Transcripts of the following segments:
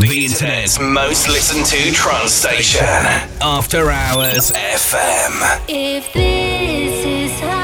The, internet's, internet's most listened to trance station. After Hours FM. If this is how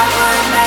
one, one,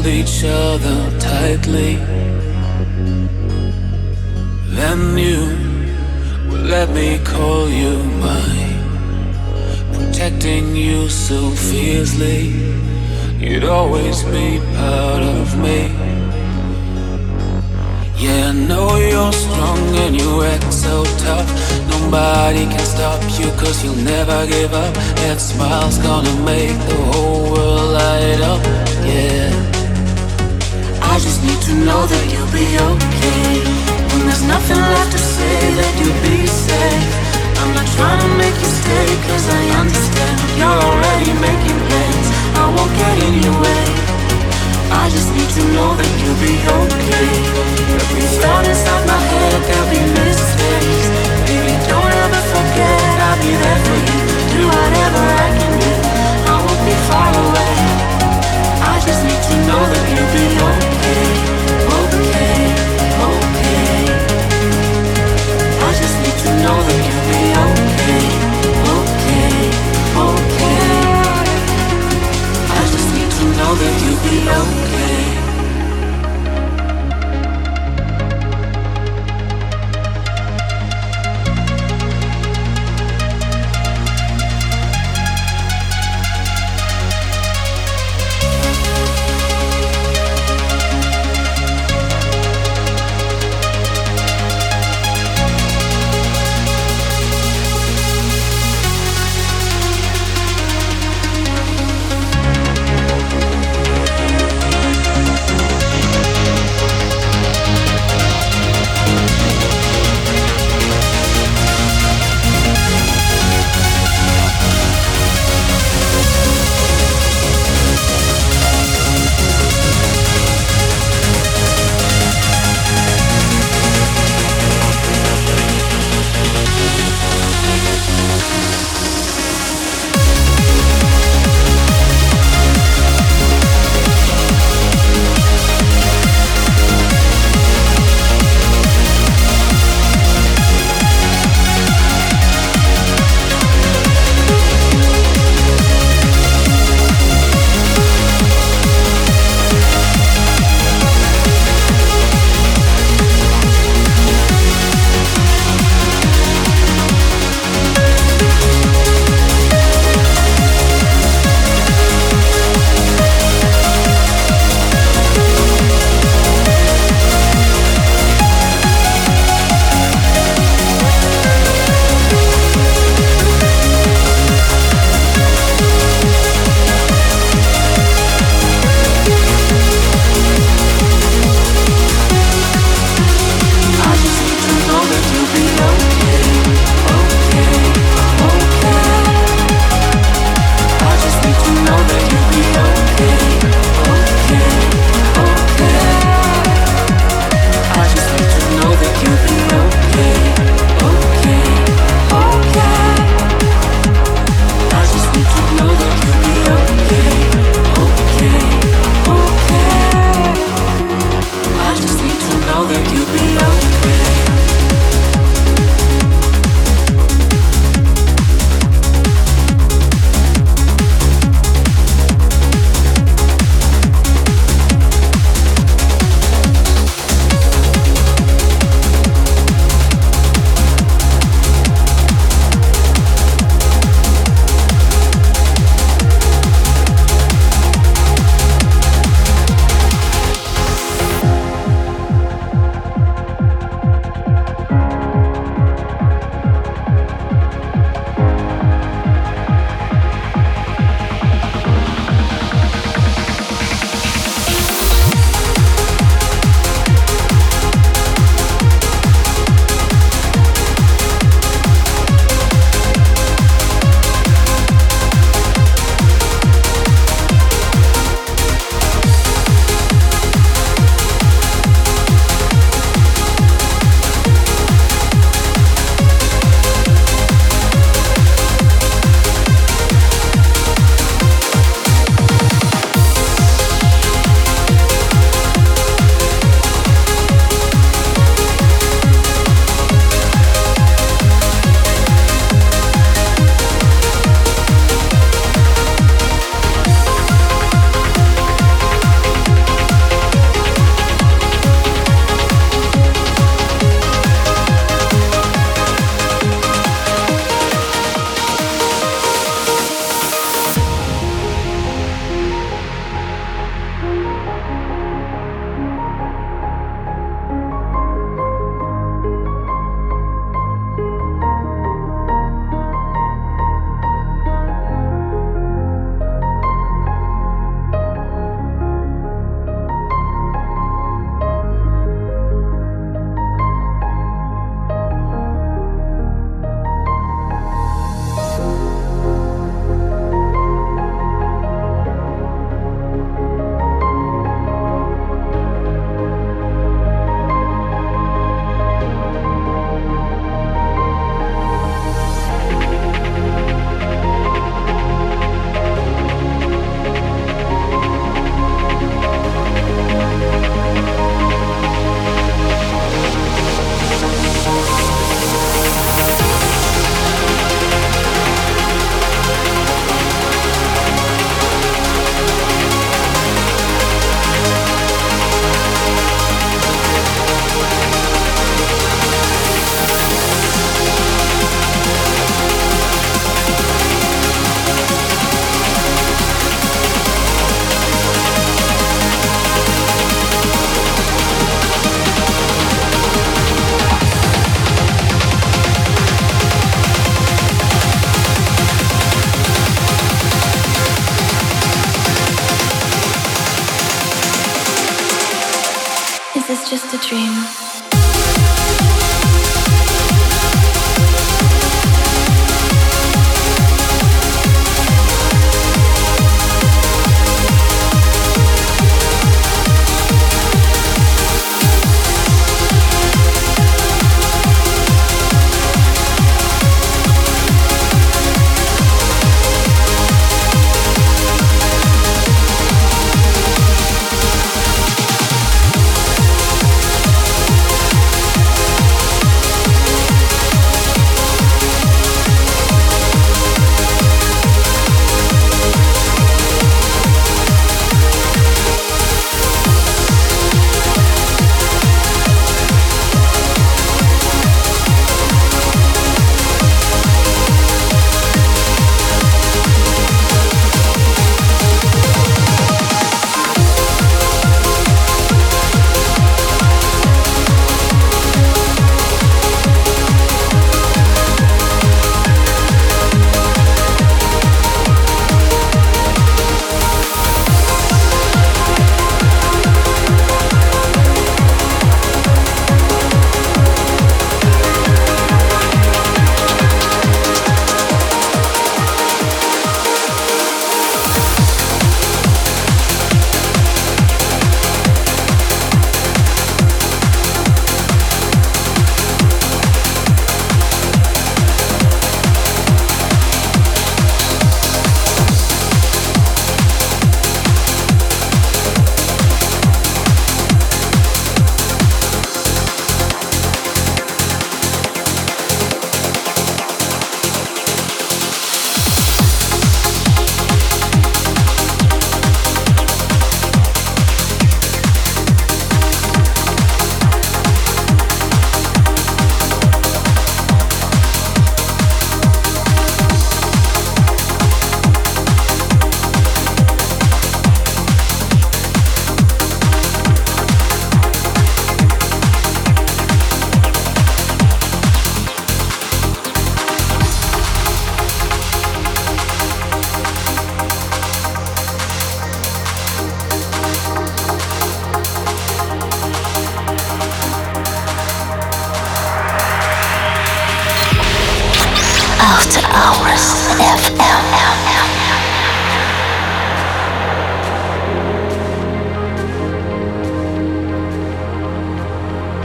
held each other tightly. Then you would let me call you mine, protecting you so fiercely. You'd always be part of me. Yeah, I know you're strong and you act so tough. Nobody can stop you cause you'll never give up. That smile's gonna make the whole world light up. Yeah. Just need to know that you'll be okay. When there's nothing left to say, that you'll be safe. I'm not trying to make you stay cause I understand you're already making plans. I won't get in your way. I just need to know that you'll be okay. Every thought inside my head, there'll be mistakes. Baby, don't ever forget I'll be there for you. Do whatever I can do. I won't be far away just need to know that you'll be okay, okay, okay. I just need to know that you'll be okay, okay, okay. I just need to know that you'll be okay.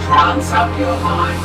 Trance up your mind.